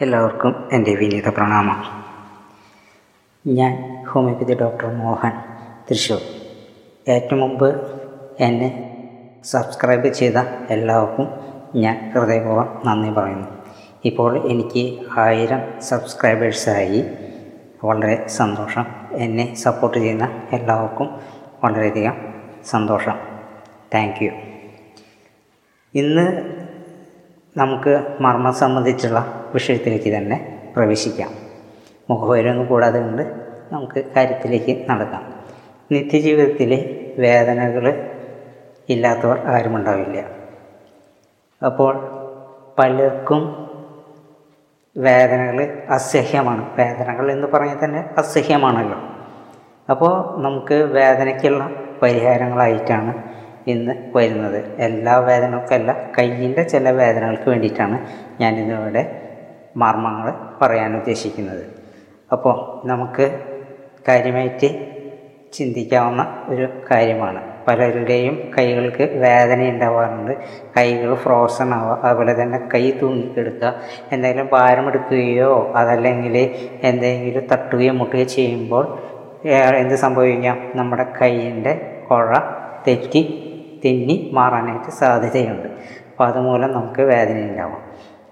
എല്ലാവർക്കും എന്റെ വിനീത പ്രണാമം. ഞാൻ ഹോമിയോപ്പതി ഡോക്ടർ മോഹൻ തൃശ്ശൂർ. ഏറ്റവും മുമ്പ് എന്നെ സബ്സ്ക്രൈബ് ചെയ്ത എല്ലാവർക്കും ഞാൻ ഹൃദയപൂർവം നന്ദി പറയുന്നു. ഇപ്പോൾ എനിക്ക് ആയിരം സബ്സ്ക്രൈബേഴ്സായി. വളരെ സന്തോഷം. എന്നെ സപ്പോർട്ട് ചെയ്യുന്ന എല്ലാവർക്കും വളരെയധികം സന്തോഷം. Thank you. ഇന്ന് നമുക്ക് മർമ്മം സംബന്ധിച്ചുള്ള വിഷയത്തിലേക്ക് തന്നെ പ്രവേശിക്കാം. മുഖവരൊന്നും കൂടാതെ കൊണ്ട് നമുക്ക് കാര്യത്തിലേക്ക് നടക്കാം. നിത്യജീവിതത്തിൽ വേദനകൾ ഇല്ലാത്തവർ ആരുമുണ്ടാവില്ല അപ്പോൾ പലർക്കും വേദനകൾ അസഹ്യമാണ്. വേദനകൾ എന്ന് പറഞ്ഞാൽ തന്നെ അസഹ്യമാണല്ലോ. അപ്പോൾ നമുക്ക് വേദനയ്ക്കുള്ള പരിഹാരങ്ങളായിട്ടാണ് ഇന്ന് വരുന്നത്. എല്ലാ വേദനകൾക്കല്ല കയ്യിന്റെ ചില വേദനകൾക്ക് വേണ്ടിയിട്ടാണ് ഞാനിന്നിവിടെ മർമ്മങ്ങൾ പറയാൻ ഉദ്ദേശിക്കുന്നത്. അപ്പോൾ നമുക്ക് കാര്യമായിട്ട് ചിന്തിക്കാവുന്ന ഒരു കാര്യമാണ്. പലരുടെയും കൈകൾക്ക് വേദന ഉണ്ടാവാറുണ്ട്. കൈകൾ ഫ്രോസൺ ആവുക അതുപോലെ തന്നെ കൈ തൂങ്ങിക്കെടുക്കുക എന്തെങ്കിലും ഭാരമെടുക്കുകയോ അതല്ലെങ്കിൽ എന്തെങ്കിലും തട്ടുകയോ മുട്ടുകയോ ചെയ്യുമ്പോൾ എന്ത് സംഭവിക്കാം? നമ്മുടെ കൈയിന്റെ കുഴ തെറ്റി തെന്നി മാറാനായിട്ട് സാധ്യതയുണ്ട്. അപ്പോൾ അതുമൂലം നമുക്ക് വേദന ഉണ്ടാവും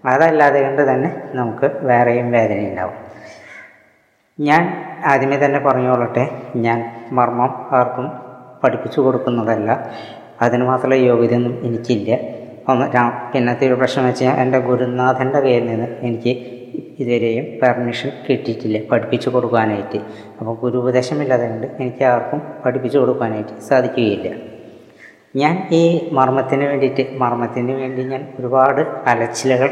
അതല്ലാതെ കൊണ്ട് തന്നെ നമുക്ക് വേറെയും വേദന ഉണ്ടാവും. ഞാൻ ആദ്യമേ തന്നെ പറഞ്ഞുകൊള്ളട്ടെ ഞാൻ മർമ്മം ആർക്കും പഠിപ്പിച്ചു കൊടുക്കുന്നതല്ല. അതിന് മാത്രമുള്ള യോഗ്യതയൊന്നും എനിക്കില്ല. ഒന്ന് പിന്നത്തെ ഒരു പ്രശ്നം വെച്ച് കഴിഞ്ഞാൽ എന്റെ ഗുരുനാഥന്റെ കയ്യിൽ നിന്ന് എനിക്ക് ഇതുവരെയും പെർമിഷൻ കിട്ടിയിട്ടില്ല പഠിപ്പിച്ചു കൊടുക്കാനായിട്ട്. അപ്പോൾ ഗുരു ഉപദേശമില്ലാതെ കൊണ്ട് എനിക്ക് ആർക്കും പഠിപ്പിച്ചു കൊടുക്കാനായിട്ട് സാധിക്കുകയില്ല. ഞാൻ ഈ മർമ്മത്തിന് വേണ്ടിയിട്ട് മർമ്മത്തിന് വേണ്ടി ഞാൻ ഒരുപാട് അലച്ചിലുകൾ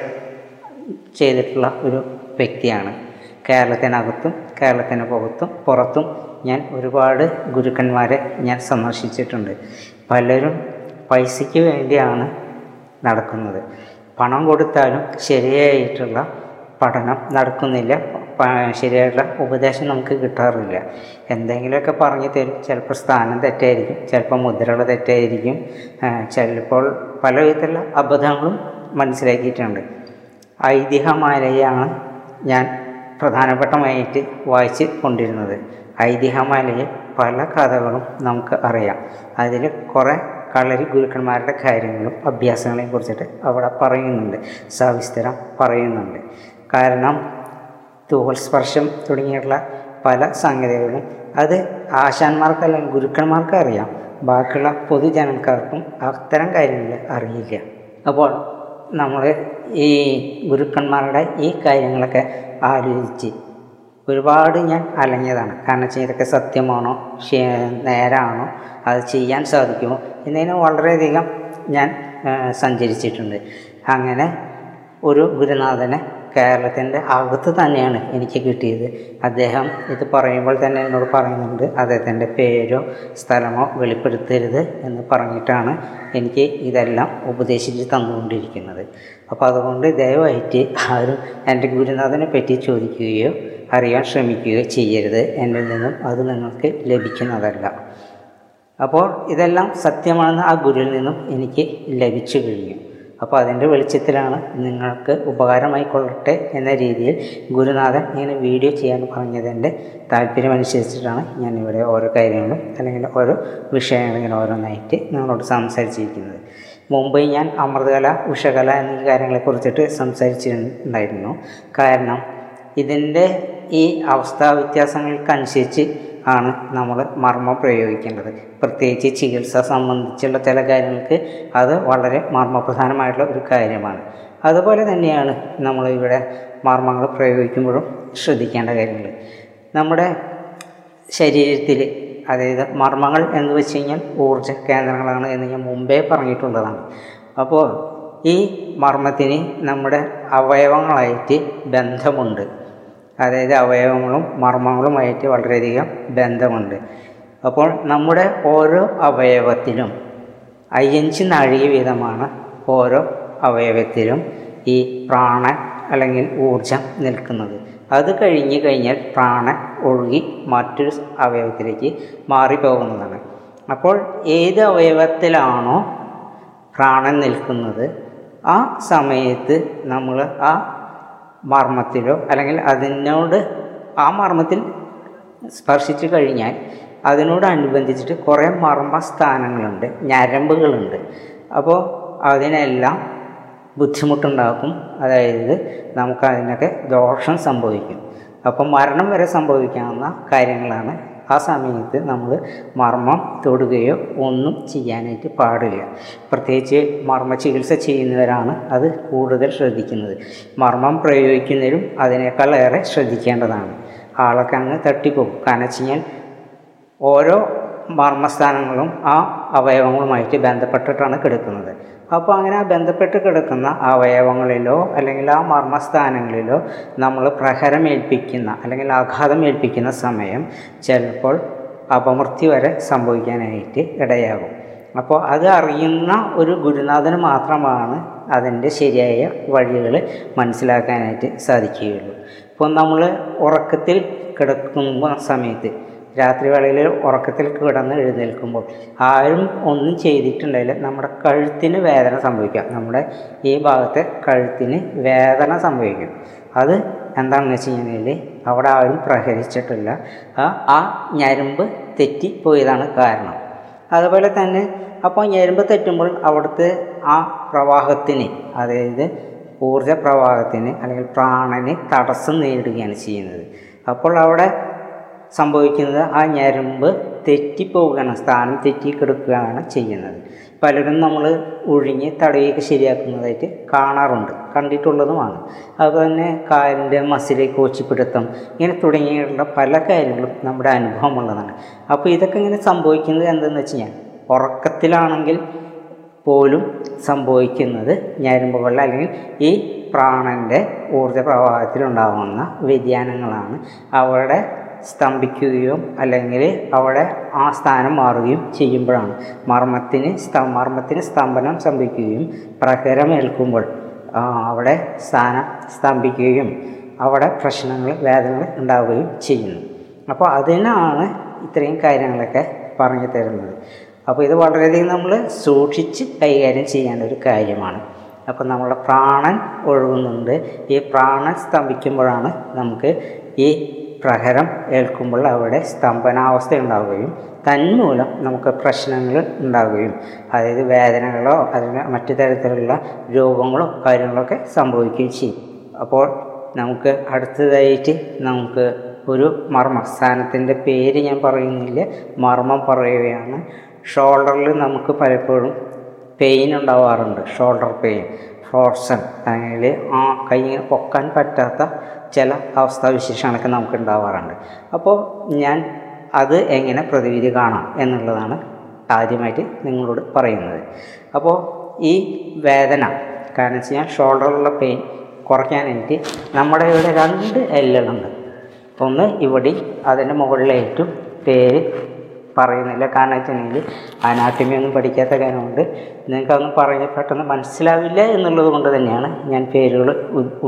ചെയ്തിട്ടുള്ള ഒരു വ്യക്തിയാണ്. കേരളത്തിനകത്തും കേരളത്തിന് പുറത്തും പുറത്തും ഞാൻ ഒരുപാട് ഗുരുക്കന്മാരെ ഞാൻ സന്ദർശിച്ചിട്ടുണ്ട്. പലരും പൈസയ്ക്ക് വേണ്ടിയാണ് നടക്കുന്നത്. പണം കൊടുത്താലും ശരിയായിട്ടുള്ള പഠനം നടക്കുന്നില്ല. ശരിയായിട്ടുള്ള ഉപദേശം നമുക്ക് കിട്ടാറില്ല. എന്തെങ്കിലുമൊക്കെ പറഞ്ഞു തരും. ചിലപ്പോൾ സ്ഥാനം തെറ്റായിരിക്കും. ചിലപ്പോൾ മുദ്രകൾ തെറ്റായിരിക്കും. ചിലപ്പോൾ പല വിധത്തിലുള്ള അബദ്ധങ്ങളും മനസ്സിലാക്കിയിട്ടുണ്ട്. ഐതിഹ്യമാലയാണ് ഞാൻ പ്രധാനപ്പെട്ടമായിട്ട് വായിച്ച് കൊണ്ടിരുന്നത്. ഐതിഹ്യമാലയിൽ പല കഥകളും നമുക്ക് അറിയാം. അതിൽ കുറേ കളരി ഗുരുക്കന്മാരുടെ കാര്യങ്ങളും അഭ്യാസങ്ങളെയും കുറിച്ചിട്ട് അവിടെ പറയുന്നുണ്ട്. സവിസ്തരം പറയുന്നുണ്ട്. കാരണം തൂവൽ സ്പർശം തുടങ്ങിയിട്ടുള്ള പല സംഗതികളും അത് ആശാന്മാർക്കല്ല ഗുരുക്കന്മാർക്ക് അറിയാം. ബാക്കിയുള്ള പൊതുജനക്കാർക്കും അത്തരം കാര്യങ്ങൾ അറിയില്ല. അപ്പോൾ നമ്മൾ ഈ ഗുരുക്കന്മാരുടെ ഈ കാര്യങ്ങളൊക്കെ ആലോചിച്ച് ഒരുപാട് ഞാൻ അലഞ്ഞതാണ്. കാരണം വെച്ചാൽ ഇതൊക്കെ സത്യമാണോ? നേരാണോ? അത് ചെയ്യാൻ സാധിക്കുമോ? എന്നതിന് വളരെയധികം ഞാൻ സഞ്ചരിച്ചിട്ടുണ്ട്. അങ്ങനെ ഒരു ഗുരുനാഥനെ കേരളത്തിന്റെ അകത്ത് തന്നെയാണ് എനിക്ക് കിട്ടിയത്. അദ്ദേഹം ഇത് പറയുമ്പോൾ തന്നെ എന്നോട് പറയുന്നുണ്ട് അദ്ദേഹത്തിന്റെ പേരോ സ്ഥലമോ വെളിപ്പെടുത്തരുത് എന്ന് പറഞ്ഞിട്ടാണ് എനിക്ക് ഇതെല്ലാം ഉപദേശിച്ച് തന്നുകൊണ്ടിരിക്കുന്നത്. അപ്പോൾ അതുകൊണ്ട് ദയവായിട്ട് ആരും എന്റെ ഗുരുനാഥനെ പറ്റി ചോദിക്കുകയോ അറിയാൻ ശ്രമിക്കുകയോ ചെയ്യരുത്. എന്നിൽ നിന്നും അത് നിങ്ങൾക്ക് ലഭിക്കുന്നതല്ല. അപ്പോൾ ഇതെല്ലാം സത്യമാണെന്ന് ആ ഗുരുവിൽ നിന്നും എനിക്ക് ലഭിച്ചു കഴിഞ്ഞു. അപ്പോൾ അതിന്റെ വെളിച്ചത്തിലാണ് നിങ്ങൾക്ക് ഉപകാരമായിക്കൊള്ളട്ടെ എന്ന രീതിയിൽ ഗുരുനാഥൻ ഇങ്ങനെ വീഡിയോ ചെയ്യാൻ പറഞ്ഞതിന്റെ താല്പര്യമനുസരിച്ചിട്ടാണ് ഞാനിവിടെ ഓരോ കാര്യങ്ങളും അല്ലെങ്കിൽ ഓരോ വിഷയങ്ങളും ഇങ്ങനെ ഓരോന്നായിട്ട് നിങ്ങളോട് സംസാരിച്ചിരിക്കുന്നത്. മുമ്പ് ഞാൻ അമൃതകല ഉഷകല എന്നീ കാര്യങ്ങളെക്കുറിച്ചിട്ട് സംസാരിച്ചിട്ടുണ്ടായിരുന്നു. കാരണം ഇതിന്റെ ഈ അവസ്ഥാ വ്യത്യാസങ്ങൾക്കനുസരിച്ച് ആണ് നമ്മൾ മർമ്മം പ്രയോഗിക്കേണ്ടത്. പ്രത്യേകിച്ച് ചികിത്സ സംബന്ധിച്ചുള്ള ചില കാര്യങ്ങൾക്ക് അത് വളരെ മർമ്മപ്രധാനമായിട്ടുള്ള ഒരു കാര്യമാണ്. അതുപോലെ തന്നെയാണ് നമ്മൾ ഇവിടെ മർമ്മങ്ങൾ പ്രയോഗിക്കുമ്പോഴും ശ്രദ്ധിക്കേണ്ട കാര്യങ്ങൾ. നമ്മുടെ ശരീരത്തിൽ അതായത് മർമ്മങ്ങൾ എന്ന് വെച്ച് കഴിഞ്ഞാൽ ഊർജ കേന്ദ്രങ്ങളാണ് എന്ന് ഞാൻ മുമ്പേ പറഞ്ഞിട്ടുള്ളതാണ്. അപ്പോൾ ഈ മർമ്മത്തിന് നമ്മുടെ അവയവങ്ങളായിട്ട് ബന്ധമുണ്ട്. അതായത് അവയവങ്ങളും മർമ്മങ്ങളുമായിട്ട് വളരെയധികം ബന്ധമുണ്ട്. അപ്പോൾ നമ്മുടെ ഓരോ അവയവത്തിലും അയ്യഞ്ച് നാഴിക വീതമാണ് ഓരോ അവയവത്തിലും ഈ പ്രാണൻ അല്ലെങ്കിൽ ഊർജം നിൽക്കുന്നത്. അത് കഴിഞ്ഞ് കഴിഞ്ഞാൽ പ്രാണൻ ഒഴുകി മറ്റൊരു അവയവത്തിലേക്ക് മാറിപ്പോകുന്നതാണ്. അപ്പോൾ ഏത് അവയവത്തിലാണോ പ്രാണൻ നിൽക്കുന്നത് ആ സമയത്ത് നമ്മൾ ആ മർമ്മത്തിലോ അല്ലെങ്കിൽ അതിനോട് ആ മർമ്മത്തിൽ സ്പർശിച്ചു കഴിഞ്ഞാൽ അതിനോടനുബന്ധിച്ചിട്ട് കുറേ മർമ്മസ്ഥാനങ്ങളുണ്ട് ഞരമ്പുകളുണ്ട്. അപ്പോൾ അതിനെല്ലാം ബുദ്ധിമുട്ടുണ്ടാക്കും. അതായത് നമുക്ക് അതിനൊക്കെ ദോഷം സംഭവിക്കും. അപ്പം മരണം വരെ സംഭവിക്കാവുന്ന കാര്യങ്ങളാണ് ആ സമയത്ത് നമ്മൾ മർമ്മം തൊടുകയോ ഒന്നും ചെയ്യാനായിട്ട് പാടില്ല. പ്രത്യേകിച്ച് മർമ്മ ചികിത്സ ചെയ്യുന്നവരാണ് അത് കൂടുതൽ ശ്രദ്ധിക്കുന്നത്. മർമ്മം പ്രയോഗിക്കുന്നതിലും അതിനേക്കാൾ ഏറെ ശ്രദ്ധിക്കേണ്ടതാണ്. ആളൊക്കെ അങ്ങ് തട്ടിപ്പോകും. കാരണം വെച്ച് കഴിഞ്ഞാൽ ഓരോ മർമ്മസ്ഥാനങ്ങളും ആ അവയവങ്ങളുമായിട്ട് ബന്ധപ്പെട്ടിട്ടാണ് കിടക്കുന്നത്. അപ്പോൾ അങ്ങനെ ബന്ധപ്പെട്ട് കിടക്കുന്ന അവയവങ്ങളിലോ അല്ലെങ്കിൽ ആ മർമ്മസ്ഥാനങ്ങളിലോ നമ്മൾ പ്രഹരമേൽപ്പിക്കുന്ന അല്ലെങ്കിൽ ആഘാതം ഏൽപ്പിക്കുന്ന സമയം ചിലപ്പോൾ അപമൃത്യു വരെ സംഭവിക്കാനായിട്ട് ഇടയാകും. അപ്പോൾ അത് അറിയുന്ന ഒരു ഗുരുനാഥന് മാത്രമാണ് അതിന്റെ ശരിയായ വഴികൾ മനസ്സിലാക്കാനായിട്ട് സാധിക്കുകയുള്ളൂ. ഇപ്പോൾ നമ്മൾ ഉറക്കത്തിൽ കിടക്കുന്ന സമയത്ത് രാത്രി വേളയിൽ ഉറക്കത്തിൽ കിടന്ന് എഴുന്നേൽക്കുമ്പോൾ ആരും ഒന്നും ചെയ്തിട്ടുണ്ടെങ്കിൽ നമ്മുടെ കഴുത്തിന് വേദന സംഭവിക്കാം. നമ്മുടെ ഈ ഭാഗത്തെ കഴുത്തിന് വേദന സംഭവിക്കും. അത് എന്താണെന്ന് വെച്ച് കഴിഞ്ഞാൽ അവിടെ ആരും പ്രഹരിച്ചിട്ടില്ല. ആ ഞരമ്പ് തെറ്റിപ്പോയതാണ് കാരണം. അതുപോലെ തന്നെ അപ്പോൾ ഞരമ്പ് തെറ്റുമ്പോൾ അവിടുത്തെ ആ പ്രവാഹത്തിന് അതായത് ഊർജ പ്രവാഹത്തിന് അല്ലെങ്കിൽ പ്രാണന് തടസ്സം നേരിടുകയാണ് ചെയ്യുന്നത്. അപ്പോൾ അവിടെ സംഭവിക്കുന്നത് ആ ഞരമ്പ് തെറ്റിപ്പോവുകയാണ് സ്ഥാനം തെറ്റിക്കെടുക്കുകയാണ് ചെയ്യുന്നത്. പലരും നമ്മൾ ഒഴിഞ്ഞ് തടയൊക്കെ ശരിയാക്കുന്നതായിട്ട് കാണാറുണ്ട് കണ്ടിട്ടുള്ളതുമാണ്. അതുപോലെ തന്നെ കാലിന്റെ മസിലെ കോച്ചിപ്പിടുത്തം ഇങ്ങനെ തുടങ്ങിയിട്ടുള്ള പല കാര്യങ്ങളും നമ്മുടെ അനുഭവമുള്ളതാണ്. അപ്പോൾ ഇതൊക്കെ ഇങ്ങനെ സംഭവിക്കുന്നത് എന്തെന്ന് വെച്ച് കഴിഞ്ഞാൽ ഉറക്കത്തിലാണെങ്കിൽ പോലും സംഭവിക്കുന്നത് ഞരമ്പുകളിൽ അല്ലെങ്കിൽ ഈ പ്രാണന്റെ ഊർജ പ്രവാഹത്തിലുണ്ടാകുന്ന വ്യതിയാനങ്ങളാണ്. അവിടെ സ്തംഭിക്കുകയോ അല്ലെങ്കിൽ അവിടെ ആ സ്ഥാനം മാറുകയും ചെയ്യുമ്പോഴാണ്. മർമ്മത്തിന് സ്ത മർമ്മത്തിന് സ്തംഭനം സംഭവിക്കുകയും പ്രഹരമേൽക്കുമ്പോൾ അവിടെ സ്ഥാനം സ്തംഭിക്കുകയും അവിടെ പ്രശ്നങ്ങൾ വേദനകൾ ഉണ്ടാവുകയും ചെയ്യുന്നു. അപ്പോൾ അതിനാണ് ഇത്രയും കാര്യങ്ങളൊക്കെ പറഞ്ഞു തരുന്നത്. അപ്പോൾ ഇത് വളരെയധികം നമ്മൾ സൂക്ഷിച്ച് കൈകാര്യം ചെയ്യേണ്ട ഒരു കാര്യമാണ്. അപ്പോൾ നമ്മുടെ പ്രാണൻ ഒഴുകുന്നുണ്ട്. ഈ പ്രാണൻ സ്തംഭിക്കുമ്പോഴാണ് നമുക്ക് ഈ പ്രഹരം ഏൽക്കുമ്പോൾ അവിടെ സ്തംഭനാവസ്ഥ ഉണ്ടാവുകയും തന്മൂലം നമുക്ക് പ്രശ്നങ്ങൾ ഉണ്ടാവുകയും അതായത് വേദനകളോ അതിന് മറ്റു തരത്തിലുള്ള രോഗങ്ങളോ കാര്യങ്ങളൊക്കെ സംഭവിക്കുകയും ചെയ്യും. അപ്പോൾ നമുക്ക് അടുത്തതായിട്ട് നമുക്ക് ഒരു മർമ്മ സ്ഥാനത്തിന്റെ പേര് ഞാൻ പറയുന്നില്ല മർമ്മം പറയുകയാണ്. ഷോൾഡറിൽ നമുക്ക് പലപ്പോഴും പെയിൻ ഉണ്ടാവാറുണ്ട് ഷോൾഡർ പെയിൻ ഫ്രോസൺ അല്ലെങ്കിൽ ആ കൈ പൊക്കാൻ പറ്റാത്ത ചില അവസ്ഥാവിശേഷങ്ങളൊക്കെ നമുക്ക് ഉണ്ടാവാറുണ്ട് അപ്പോൾ ഞാൻ അത് എങ്ങനെ പ്രതിവിധി കാണാം എന്നുള്ളതാണ് ആദ്യമായിട്ട് നിങ്ങളോട് പറയുന്നത്. അപ്പോൾ ഈ വേദന കാരണം വെച്ച് കഴിഞ്ഞാൽ ഷോൾഡറിലുള്ള പെയിൻ കുറയ്ക്കാനായിട്ട് നമ്മുടെ ഇവിടെ രണ്ട് എല്ലുകളുണ്ട് ഒന്ന് ഇവിടെ അതിന്റെ മുകളിലേറ്റും പേര് പറയുന്നില്ല. കാരണം വെച്ചിട്ടുണ്ടെങ്കിൽ അനാട്ടമി ഒന്നും പഠിക്കാത്ത കാര്യമുണ്ട് നിങ്ങൾക്കൊന്നും പറഞ്ഞ് പെട്ടെന്ന് മനസ്സിലാവില്ല എന്നുള്ളത് കൊണ്ട് തന്നെയാണ് ഞാൻ പേരുകൾ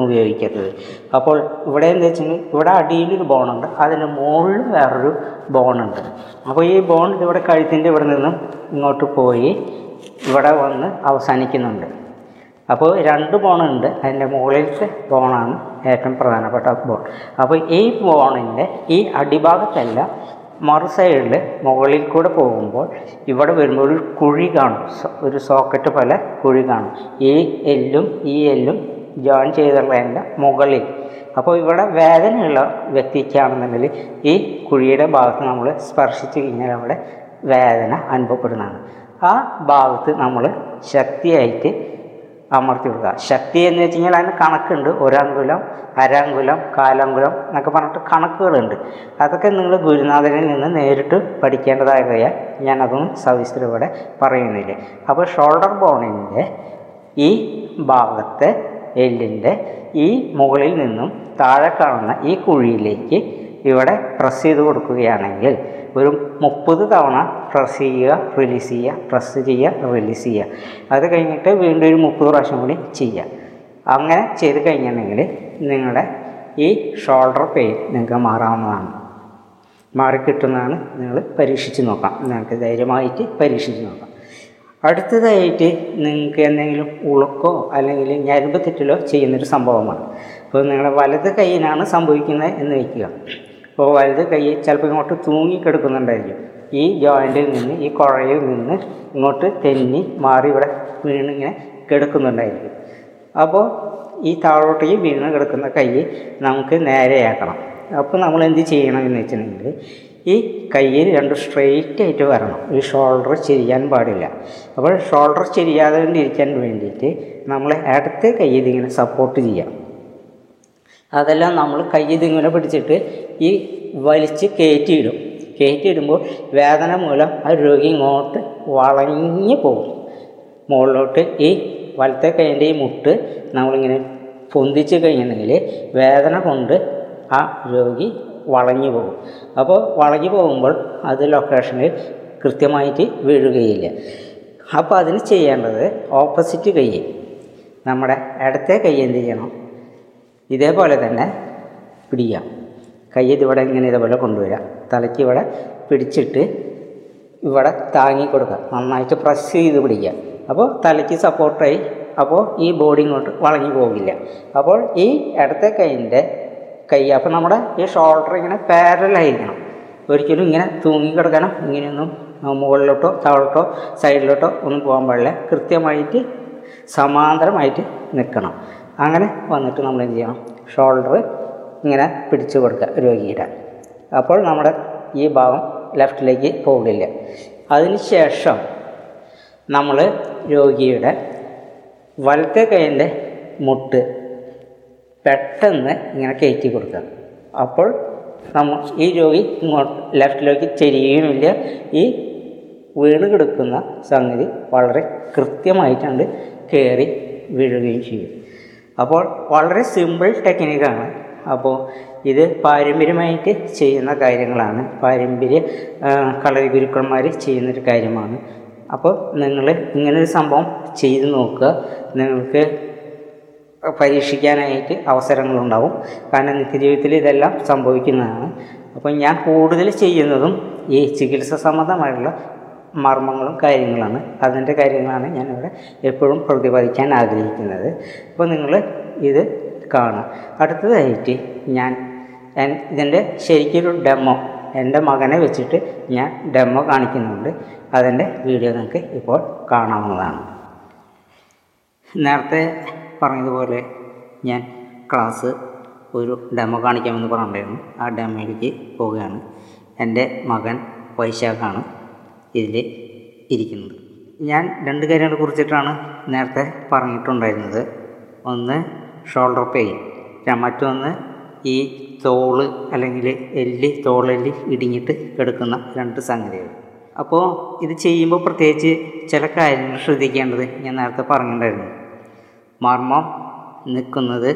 ഉപയോഗിക്കുന്നത്. അപ്പോൾ ഇവിടെ എന്താ വെച്ചിട്ടുണ്ടെങ്കിൽ ഇവിടെ അടിയിലൊരു ബോണുണ്ട്. അതിന് മുകളിൽ വേറൊരു ബോണുണ്ട്. അപ്പോൾ ഈ ബോൺ ഇവിടെ കഴുത്തിന്റെ ഇവിടെ നിന്നും ഇങ്ങോട്ട് പോയി ഇവിടെ വന്ന് അവസാനിക്കുന്നുണ്ട്. അപ്പോൾ രണ്ട് ബോണുണ്ട്. അതിന്റെ മുകളിലത്തെ ബോണാണ് ഏറ്റവും പ്രധാനപ്പെട്ട ബോൺ. അപ്പോൾ ഈ ബോണിന്റെ ഈ അടിഭാഗത്തല്ല മറു സൈഡിൽ മുകളിൽ കൂടെ പോകുമ്പോൾ ഇവിടെ വരുമ്പോൾ ഒരു കുഴി കാണും. ഒരു സോക്കറ്റ് പോലെ കുഴി കാണും. ഈ എല്ലും ഈ എല്ലും ജോയിൻ ചെയ്തുള്ളതിന്റെ മുകളിൽ. അപ്പോൾ ഇവിടെ വേദനയുള്ള വ്യക്തിക്കാണെന്നുണ്ടെങ്കിൽ ഈ കുഴിയുടെ ഭാഗത്ത് നമ്മൾ സ്പർശിച്ചു കഴിഞ്ഞാൽ അവിടെ വേദന അനുഭവപ്പെടുന്നതാണ്. ആ ഭാഗത്ത് നമ്മൾ ശക്തിയായിട്ട് അമർത്തി കൊടുക്കുക. ശക്തി എന്ന് വെച്ച് കഴിഞ്ഞാൽ അതിന് കണക്കുണ്ട്. ഒരാങ്കുലം അരാങ്കുലം കാലാങ്കുലം എന്നൊക്കെ പറഞ്ഞിട്ട് കണക്കുകളുണ്ട്. അതൊക്കെ നിങ്ങൾ ഗുരുനാഥനിൽ നിന്ന് നേരിട്ട് പഠിക്കേണ്ടതായ ഞാനതൊന്നും സവിസ്തരം ഇവിടെ പറയുന്നില്ല. അപ്പോൾ ഷോൾഡർ ബോണിന്റെ ഈ ഭാഗത്തെ എല്ലിന്റെ ഈ മുകളിൽ നിന്നും താഴെ കാണുന്ന ഈ കുഴിയിലേക്ക് ഇവിടെ പ്രസ് ചെയ്ത് കൊടുക്കുകയാണെങ്കിൽ ഒരു മുപ്പത് തവണ പ്രസ് ചെയ്യുക റിലീസ് ചെയ്യുക പ്രസ് ചെയ്യുക റിലീസ് ചെയ്യുക. അത് കഴിഞ്ഞിട്ട് വീണ്ടും ഒരു മുപ്പത് പ്രാവശ്യം കൂടി ചെയ്യുക. അങ്ങനെ ചെയ്ത് കഴിഞ്ഞിട്ടുണ്ടെങ്കിൽ നിങ്ങളുടെ ഈ ഷോൾഡർ പെയിൻ നിങ്ങൾക്ക് മാറാവുന്നതാണ്. മാറിക്കിട്ടുന്നതാണ് നിങ്ങൾ പരീക്ഷിച്ച് നോക്കാം. നിങ്ങൾക്ക് ധൈര്യമായിട്ട് പരീക്ഷിച്ച് നോക്കാം. അടുത്തതായിട്ട് നിങ്ങൾക്ക് എന്തെങ്കിലും ഉളുക്കോ അല്ലെങ്കിൽ ഞരമ്പ് തെറ്റിലോ ചെയ്യുന്നൊരു സംഭവമാണ്. അപ്പോൾ നിങ്ങളുടെ വലത് കൈയിനാണ് സംഭവിക്കുന്നത് എന്ന് വയ്ക്കുക അപ്പോൾ വലത് കൈ ചിലപ്പോൾ ഇങ്ങോട്ട് തൂങ്ങി കിടക്കുന്നുണ്ടായിരിക്കും. ഈ ജോയിന്റിൽ നിന്ന് ഈ കുഴയിൽ നിന്ന് ഇങ്ങോട്ട് തെന്നി മാറി ഇവിടെ വീണിങ്ങനെ കിടക്കുന്നുണ്ടായിരിക്കും. അപ്പോൾ ഈ താഴോട്ടേക്ക് വീണ് കിടക്കുന്ന കൈ നമുക്ക് നേരെയാക്കണം. അപ്പോൾ നമ്മൾ എന്ത് ചെയ്യണം എന്ന് വെച്ചിട്ടുണ്ടെങ്കിൽ ഈ കയ്യിൽ രണ്ട് സ്ട്രെയിറ്റ് ആയിട്ട് വരണം. ഈ ഷോൾഡർ ചെരിയാൻ പാടില്ല. അപ്പോൾ ഷോൾഡർ ചെരിയാതെ ഇരിക്കാൻ വേണ്ടിയിട്ട് നമ്മൾ ഇടത്തെ കയ്യിൽ ഇങ്ങനെ സപ്പോർട്ട് ചെയ്യാം. അതെല്ലാം നമ്മൾ കൈ ഇതിങ്ങനെ പിടിച്ചിട്ട് ഈ വലിച്ച് കയറ്റിയിടും. കയറ്റിയിടുമ്പോൾ വേദന മൂലം ആ രോഗി ഇങ്ങോട്ട് വളഞ്ഞു പോകും. മുകളിലോട്ട് ഈ വലത്തെ കൈന്റെ ഈ മുട്ട് നമ്മളിങ്ങനെ പൊന്തിച്ച് കഴിഞ്ഞിട്ടുണ്ടെങ്കിൽ വേദന കൊണ്ട് ആ രോഗി വളഞ്ഞു പോകും. അപ്പോൾ വളഞ്ഞു പോകുമ്പോൾ അത് ലൊക്കേഷനിൽ കൃത്യമായിട്ട് വീഴുകയില്ല. അപ്പോൾ അതിന് ചെയ്യേണ്ടത് ഓപ്പോസിറ്റ് കൈ നമ്മുടെ ഇടത്തെ കൈ എന്ത് ചെയ്യണം? ഇതേപോലെ തന്നെ പിടിക്കുക കൈ ഇതിവിടെ ഇങ്ങനെ ഇതേപോലെ കൊണ്ടുവരാം. തലയ്ക്ക് ഇവിടെ പിടിച്ചിട്ട് ഇവിടെ താങ്ങി കൊടുക്കുക നന്നായിട്ട് പ്രസ് ചെയ്ത് പിടിക്കുക അപ്പോൾ തലയ്ക്ക് സപ്പോർട്ടായി അപ്പോൾ ഈ ബോഡി ഇങ്ങോട്ട് വളഞ്ഞു പോകില്ല. അപ്പോൾ ഈ ഇടത്തെ കൈയിന്റെ കൈ അപ്പോൾ നമ്മുടെ ഈ ഷോൾഡർ ഇങ്ങനെ പാരലായിരിക്കണം ഒരിക്കലും ഇങ്ങനെ തൂങ്ങിക്കിടക്കണം ഇങ്ങനെയൊന്നും മുകളിലോട്ടോ താഴോട്ടോ സൈഡിലോട്ടോ ഒന്നും പോകാൻ പാടില്ല. കൃത്യമായിട്ട് സമാന്തരമായിട്ട് നിൽക്കണം. അങ്ങനെ വന്നിട്ട് നമ്മൾ എന്ത് ചെയ്യണം? ഷോൾഡർ ഇങ്ങനെ പിടിച്ചു കൊടുക്കുക രോഗിയുടെ അപ്പോൾ നമ്മുടെ ഈ ഭാഗം ലെഫ്റ്റിലേക്ക് പോകില്ല. അതിന് ശേഷം നമ്മൾ രോഗിയുടെ വലത്തെ കൈയിന്റെ മുട്ട് പെട്ടെന്ന് ഇങ്ങനെ കയറ്റി കൊടുക്കുക. അപ്പോൾ നമ്മൾ ഈ രോഗി ഇങ്ങോട്ട് ലെഫ്റ്റിലേക്ക് ചെരിയുമില്ല ഈ വീണ് കിടക്കുന്ന സംഗതി വളരെ കൃത്യമായിട്ടാണ് കയറി വീഴുകയും ചെയ്യും. അപ്പോൾ വളരെ സിമ്പിൾ ടെക്നിക്കാണ് അപ്പോൾ ഇത് പാരമ്പര്യമായിട്ട് ചെയ്യുന്ന കാര്യങ്ങളാണ്. പാരമ്പര്യ കളരി ഗുരുക്കന്മാർ ചെയ്യുന്നൊരു കാര്യമാണ്. അപ്പോൾ നിങ്ങൾ ഇങ്ങനൊരു സംഭവം ചെയ്ത് നോക്കുക. നിങ്ങൾക്ക് പരീക്ഷിക്കാനായിട്ട് അവസരങ്ങളുണ്ടാവും. കാരണം നിത്യജീവിതത്തിൽ ഇതെല്ലാം സംഭവിക്കുന്നതാണ്. അപ്പോൾ ഞാൻ കൂടുതൽ ചെയ്യുന്നതും ഈ ചികിത്സ സംബന്ധമായിട്ടുള്ള മർമ്മങ്ങളും കാര്യങ്ങളാണ്. അതിന്റെ കാര്യങ്ങളാണ് ഞാനിവിടെ എപ്പോഴും പ്രതിപാദിക്കാൻ ആഗ്രഹിക്കുന്നത്. അപ്പോൾ നിങ്ങൾ ഇത് കാണുക. അടുത്തതായിട്ട് ഞാൻ ഇതിന്റെ ശരിക്കൊരു ഡെമോ എന്റെ മകനെ വെച്ചിട്ട് ഞാൻ ഡെമോ കാണിക്കുന്നുണ്ട്. അതിന്റെ വീഡിയോ നിങ്ങൾക്ക് ഇപ്പോൾ കാണാവുന്നതാണ്. നേരത്തെ പറഞ്ഞതുപോലെ ഞാൻ ക്ലാസ് ഒരു ഡെമോ കാണിക്കാമെന്ന് പറഞ്ഞിട്ടുണ്ടായിരുന്നു. ആ ഡെമോയിലേക്ക് പോവുകയാണ്. എന്റെ മകൻ വൈശാഖാണ്. ഇതിൽ ഇരിക്കുന്നത്. ഞാൻ രണ്ട് കാര്യങ്ങളെ കുറിച്ചിട്ടാണ് നേരത്തെ പറഞ്ഞിട്ടുണ്ടായിരുന്നത്. ഒന്ന് ഷോൾഡർ പെയിൻ മറ്റൊന്ന് ഈ തോൾ അല്ലെങ്കിൽ എല്ല് തോളെല്ല് ഇടിഞ്ഞിട്ട് കിടക്കുന്ന രണ്ട് സംഗതികൾ. അപ്പോൾ ഇത് ചെയ്യുമ്പോൾ പ്രത്യേകിച്ച് ചില കാര്യങ്ങൾ ശ്രദ്ധിക്കേണ്ടത് ഞാൻ നേരത്തെ പറഞ്ഞിട്ടുണ്ടായിരുന്നു. മർമ്മം നിൽക്കുന്നത്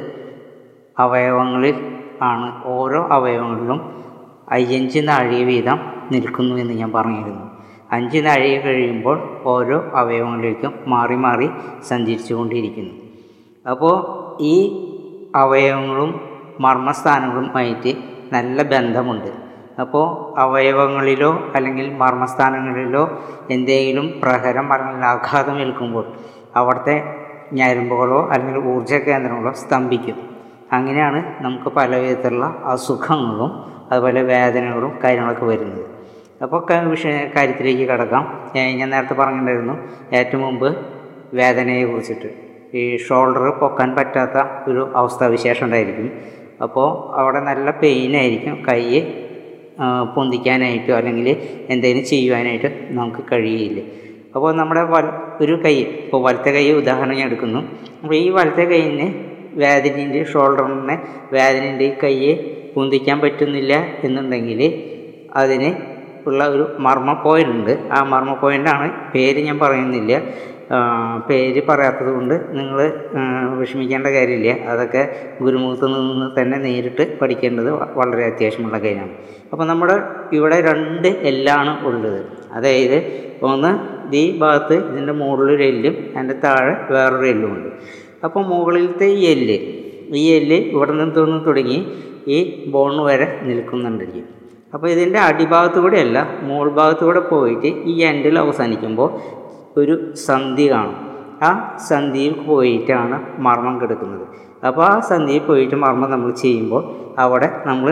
അവയവങ്ങളിൽ ആണ്. ഓരോ അവയവങ്ങളിലും അയ്യഞ്ച് നാഴിക വീതം നിൽക്കുന്നു എന്ന് ഞാൻ പറഞ്ഞിരുന്നു. അഞ്ച് നാഴിക കഴിയുമ്പോൾ ഓരോ അവയവങ്ങളിലേക്കും മാറി മാറി സഞ്ചരിച്ചു കൊണ്ടിരിക്കുന്നു അപ്പോൾ ഈ അവയവങ്ങളും മർമ്മസ്ഥാനങ്ങളുമായിട്ട് നല്ല ബന്ധമുണ്ട്. അപ്പോൾ അവയവങ്ങളിലോ അല്ലെങ്കിൽ മർമ്മസ്ഥാനങ്ങളിലോ എന്തെങ്കിലും പ്രഹരം അല്ലെങ്കിൽ ആഘാതം ഏൽക്കുമ്പോൾ അവിടുത്തെ ഞരമ്പുകളോ അല്ലെങ്കിൽ ഊർജ കേന്ദ്രങ്ങളോ സ്തംഭിക്കും. അങ്ങനെയാണ് നമുക്ക് പല വിധത്തിലുള്ള അസുഖങ്ങളും അതുപോലെ വേദനകളും കാര്യങ്ങളൊക്കെ വരുന്നത്. അപ്പോൾ വിഷയ കാര്യത്തിലേക്ക് കിടക്കാം. ഞാൻ നേരത്തെ പറഞ്ഞിട്ടുണ്ടായിരുന്നു ഏറ്റവും മുമ്പ് വേദനയെ കുറിച്ചിട്ട്. ഈ ഷോൾഡർ പൊക്കാൻ പറ്റാത്ത ഒരു അവസ്ഥാവിശേഷം ഉണ്ടായിരിക്കും. അപ്പോൾ അവിടെ നല്ല പെയിനായിരിക്കും കൈ പൊന്തിക്കാനായിട്ടോ അല്ലെങ്കിൽ എന്തെങ്കിലും ചെയ്യുവാനായിട്ട് നമുക്ക് കഴിയില്ല. അപ്പോൾ നമ്മുടെ വൽ ഒരു കൈ ഇപ്പോൾ വലത്തെ കൈ ഉദാഹരണം ഞാൻ എടുക്കുന്നു. അപ്പോൾ ഈ വലത്തെ കൈയിന് വേദനേന്റെ ഷോൾഡറിനെ വേദനേന്റെ കൈയെ പൊന്തിക്കാൻ പറ്റുന്നില്ല എന്നുണ്ടെങ്കിൽ അതിന് ഉള്ള ഒരു മർമ്മ പോയിന്റ് ഉണ്ട്. ആ മർമ്മ പോയിന്റാണ് പേര് ഞാൻ പറയുന്നില്ല. പേര് പറയാത്തത് കൊണ്ട് നിങ്ങൾ വിഷമിക്കേണ്ട കാര്യമില്ല. അതൊക്കെ ഗുരുമുഖത്ത് നിന്ന് തന്നെ നേരിട്ട് പഠിക്കേണ്ടത് വളരെ അത്യാവശ്യമുള്ള കാര്യമാണ്. അപ്പോൾ നമ്മുടെ ഇവിടെ രണ്ട് എല്ലാണ് ഉള്ളത്. അതായത് ഒന്ന് ഈ ഭാഗത്ത് ഇതിന്റെ മുകളിലൊരു എല്ലും അതിന്റെ താഴെ വേറൊരു എല്ലും ഉണ്ട്. അപ്പോൾ മുകളിലത്തെ ഈ എല്ല് ഈ എല്ല് ഇവിടെ നിന്ന് തുടങ്ങി ഈ ബോൺ വരെ നിൽക്കുന്നുണ്ടായിരിക്കും അപ്പോൾ ഇതിന്റെ അടിഭാഗത്ത് കൂടെ അല്ല മുകൾ ഭാഗത്ത് കൂടെ പോയിട്ട് ഈ എൻഡിൽ അവസാനിക്കുമ്പോൾ ഒരു സന്ധി കാണും. ആ സന്ധിയിൽ പോയിട്ടാണ് മർമ്മം കിടക്കുന്നത്. അപ്പോൾ ആ സന്ധിയിൽ പോയിട്ട് മർമ്മം നമ്മൾ ചെയ്യുമ്പോൾ അവിടെ നമ്മൾ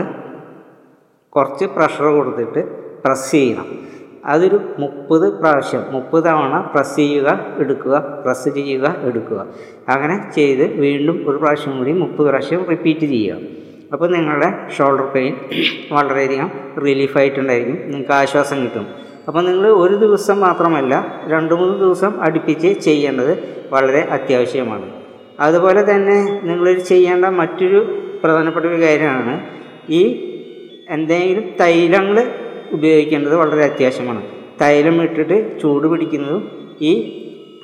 കുറച്ച് പ്രഷർ കൊടുത്തിട്ട് പ്രസ് ചെയ്യണം. അതൊരു മുപ്പത് പ്രാവശ്യം മുപ്പത് തവണ പ്രസ് ചെയ്യുക എടുക്കുക പ്രസ് ചെയ്യുക എടുക്കുക. അങ്ങനെ ചെയ്ത് വീണ്ടും ഒരു പ്രാവശ്യം കൂടി മുപ്പത് പ്രാവശ്യം റിപ്പീറ്റ് ചെയ്യുക. അപ്പോൾ നിങ്ങളുടെ ഷോൾഡർ പെയിൻ വളരെയധികം റിലീഫായിട്ടുണ്ടായിരിക്കും നിങ്ങൾക്ക് ആശ്വാസം കിട്ടും. അപ്പോൾ നിങ്ങൾ ഒരു ദിവസം മാത്രമല്ല രണ്ട് മൂന്ന് ദിവസം അടുപ്പിച്ച് ചെയ്യേണ്ടത് വളരെ അത്യാവശ്യമാണ്. അതുപോലെ തന്നെ നിങ്ങൾ ചെയ്യേണ്ട മറ്റൊരു പ്രധാനപ്പെട്ട ഒരു കാര്യമാണ് ഈ എന്തെങ്കിലും തൈലങ്ങൾ ഉപയോഗിക്കേണ്ടത് വളരെ അത്യാവശ്യമാണ്. തൈലം ഇട്ടിട്ട് ചൂട് പിടിക്കുന്നതും ഈ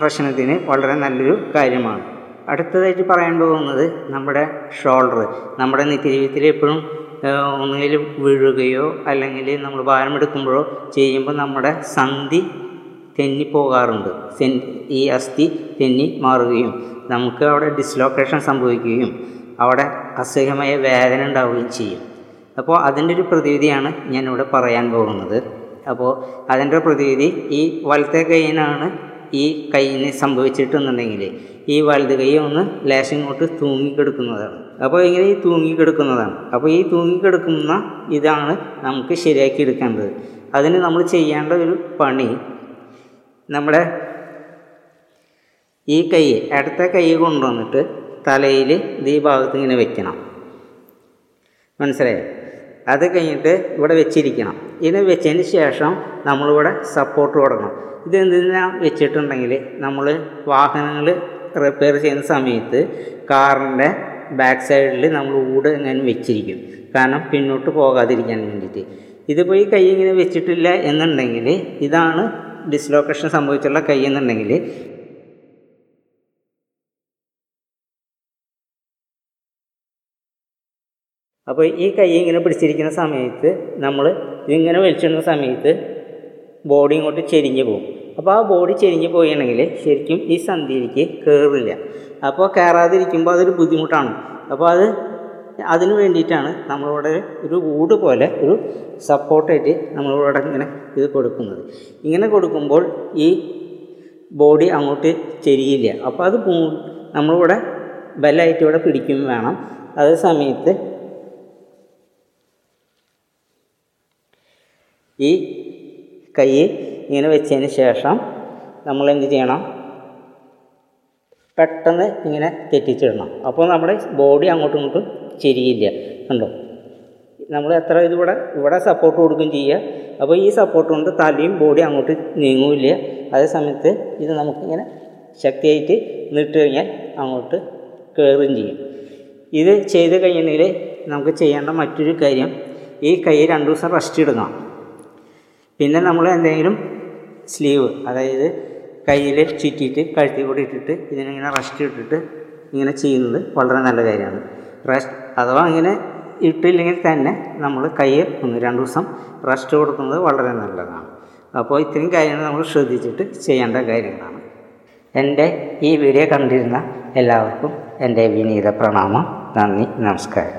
പ്രശ്നത്തിന് വളരെ നല്ലൊരു കാര്യമാണ്. അടുത്തതായിട്ട് പറയാൻ പോകുന്നത് നമ്മുടെ ഷോൾഡർ നമ്മുടെ നിത്യജീവിതത്തിൽ എപ്പോഴും ഒന്നുകിൽ വീഴുകയോ അല്ലെങ്കിൽ നമ്മൾ ഭാരമെടുക്കുമ്പോഴോ ചെയ്യുമ്പോൾ നമ്മുടെ സന്ധി തെന്നിപ്പോകാറുണ്ട് ഈ അസ്ഥി തെന്നി മാറുകയും നമുക്ക് അവിടെ ഡിസ്ലോക്കേഷൻ സംഭവിക്കുകയും അവിടെ അസഹ്യമായ വേദന ഉണ്ടാവുകയും ചെയ്യും. അപ്പോൾ അതിന്റെ ഒരു പ്രതിവിധിയാണ് ഞാനിവിടെ പറയാൻ പോകുന്നത്. അപ്പോൾ അതിന്റെ പ്രതിവിധി ഈ വലത്തെ കൈയിനാണ് ഈ കൈയിന് സംഭവിച്ചിട്ടുണ്ടെങ്കിൽ ഈ വലത് കൈ ഒന്ന് ലേശം ഇങ്ങോട്ട് തൂങ്ങിക്കെടുക്കുന്നതാണ്. അപ്പോൾ ഇങ്ങനെ ഈ തൂങ്ങിക്കെടുക്കുന്നതാണ്. അപ്പോൾ ഈ തൂങ്ങിക്കെടുക്കുന്ന ഇതാണ് നമുക്ക് ശരിയാക്കി എടുക്കേണ്ടത്. അതിന് നമ്മൾ ചെയ്യേണ്ട ഒരു പണി നമ്മുടെ ഈ കൈ അടുത്ത കൈ കൊണ്ടുവന്നിട്ട് തലയിൽ ഈ ഭാഗത്ത് ഇങ്ങനെ വെക്കണം. മനസ്സിലായോ? അത് കഴിഞ്ഞിട്ട് ഇവിടെ വെച്ചിരിക്കണം. ഇതിനെ വെച്ചതിന് ശേഷം നമ്മളിവിടെ സപ്പോർട്ട് കൊടുക്കണം. ഇതെന്തിനാ വെച്ചിട്ടുണ്ടെങ്കിൽ നമ്മൾ വാഹനങ്ങൾ റിപ്പയർ ചെയ്യുന്ന സമയത്ത് കാറിന്റെ ബാക്ക് സൈഡിൽ നമ്മൾ ഊട് ഇങ്ങനെ വെച്ചിരിക്കും. കാരണം പിന്നോട്ട് പോകാതിരിക്കാൻ വേണ്ടിയിട്ട്. ഇതിപ്പോൾ ഈ കൈ ഇങ്ങനെ വെച്ചിട്ടില്ല എന്നുണ്ടെങ്കിൽ ഇതാണ് ഡിസ്ലോക്കേഷൻ സംഭവിച്ചുള്ള കൈ എന്നുണ്ടെങ്കിൽ അപ്പോൾ ഈ കൈ ഇങ്ങനെ പിടിച്ചിരിക്കുന്ന സമയത്ത് നമ്മൾ ഇതിങ്ങനെ വലിച്ചിടുന്ന സമയത്ത് ബോഡി ഇങ്ങോട്ട് ചെരിഞ്ഞ് പോകും. അപ്പോൾ ആ ബോഡി ചെരിഞ്ഞ് പോയിണെങ്കിൽ ശരിക്കും ഈ സന്ധിയിലേക്ക് കയറില്ല അപ്പോൾ കയറാതിരിക്കുമ്പോൾ അതൊരു ബുദ്ധിമുട്ടാണ്. അപ്പോൾ അത് അതിന് വേണ്ടിയിട്ടാണ് നമ്മളിവിടെ ഒരു ഊട് പോലെ ഒരു സപ്പോർട്ടായിട്ട് നമ്മളിവിടെ ഇങ്ങനെ ഇത് കൊടുക്കുന്നത്. ഇങ്ങനെ കൊടുക്കുമ്പോൾ ഈ ബോഡി അങ്ങോട്ട് ചെരിയില്ല. അപ്പോൾ അത് നമ്മളിവിടെ ബലമായിട്ട് ഇവിടെ പിടിക്കും വേണം. അതേ സമയത്ത് ഈ കൈ ഇങ്ങനെ വെച്ചതിന് ശേഷം നമ്മൾ എന്ത് ചെയ്യണം? പെട്ടെന്ന് ഇങ്ങനെ തെറ്റിച്ചിടണം. അപ്പോൾ നമ്മുടെ ബോഡി അങ്ങോട്ടും ഇങ്ങോട്ടും ചെരിയില്ല. കണ്ടോ? നമ്മൾ എത്ര ഇതിവിടെ ഇവിടെ സപ്പോർട്ട് കൊടുക്കുകയും ചെയ്യുക അപ്പോൾ ഈ സപ്പോർട്ട് കൊണ്ട് തലയും ബോഡി അങ്ങോട്ട് നീങ്ങില്ല. അതേ സമയത്ത് ഇത് നമുക്കിങ്ങനെ ശക്തിയായിട്ട് നീട്ട് കഴിഞ്ഞാൽ അങ്ങോട്ട് കയറുകയും ചെയ്യും. ഇത് ചെയ്ത് കഴിഞ്ഞിട്ടുണ്ടെങ്കിൽ നമുക്ക് ചെയ്യേണ്ട മറ്റൊരു കാര്യം ഈ കൈ രണ്ട് ദിവസം റെസ്റ്റ് ഇടണം പിന്നെ നമ്മൾ എന്തെങ്കിലും സ്ലീവ് അതായത് കയ്യിൽ ചുറ്റിയിട്ട് കഴുത്തി കൂടി ഇട്ടിട്ട് ഇതിനിങ്ങനെ റെസ്റ്റ് ഇട്ടിട്ട് ഇങ്ങനെ ചെയ്യുന്നത് വളരെ നല്ല കാര്യമാണ്. റെസ്റ്റ് അഥവാ ഇങ്ങനെ ഇട്ടില്ലെങ്കിൽ തന്നെ നമ്മൾ കൈയ്യിൽ ഒന്ന് രണ്ട് ദിവസം റെസ്റ്റ് കൊടുക്കുന്നത് വളരെ നല്ലതാണ്. അപ്പോൾ ഇത്രയും കാര്യങ്ങൾ നമ്മൾ ശ്രദ്ധിച്ചിട്ട് ചെയ്യേണ്ട കാര്യങ്ങളാണ്. എന്റെ ഈ വീഡിയോ കണ്ടിരുന്ന എല്ലാവർക്കും എന്റെ വിനീത പ്രണാമം. നന്ദി നമസ്കാരം.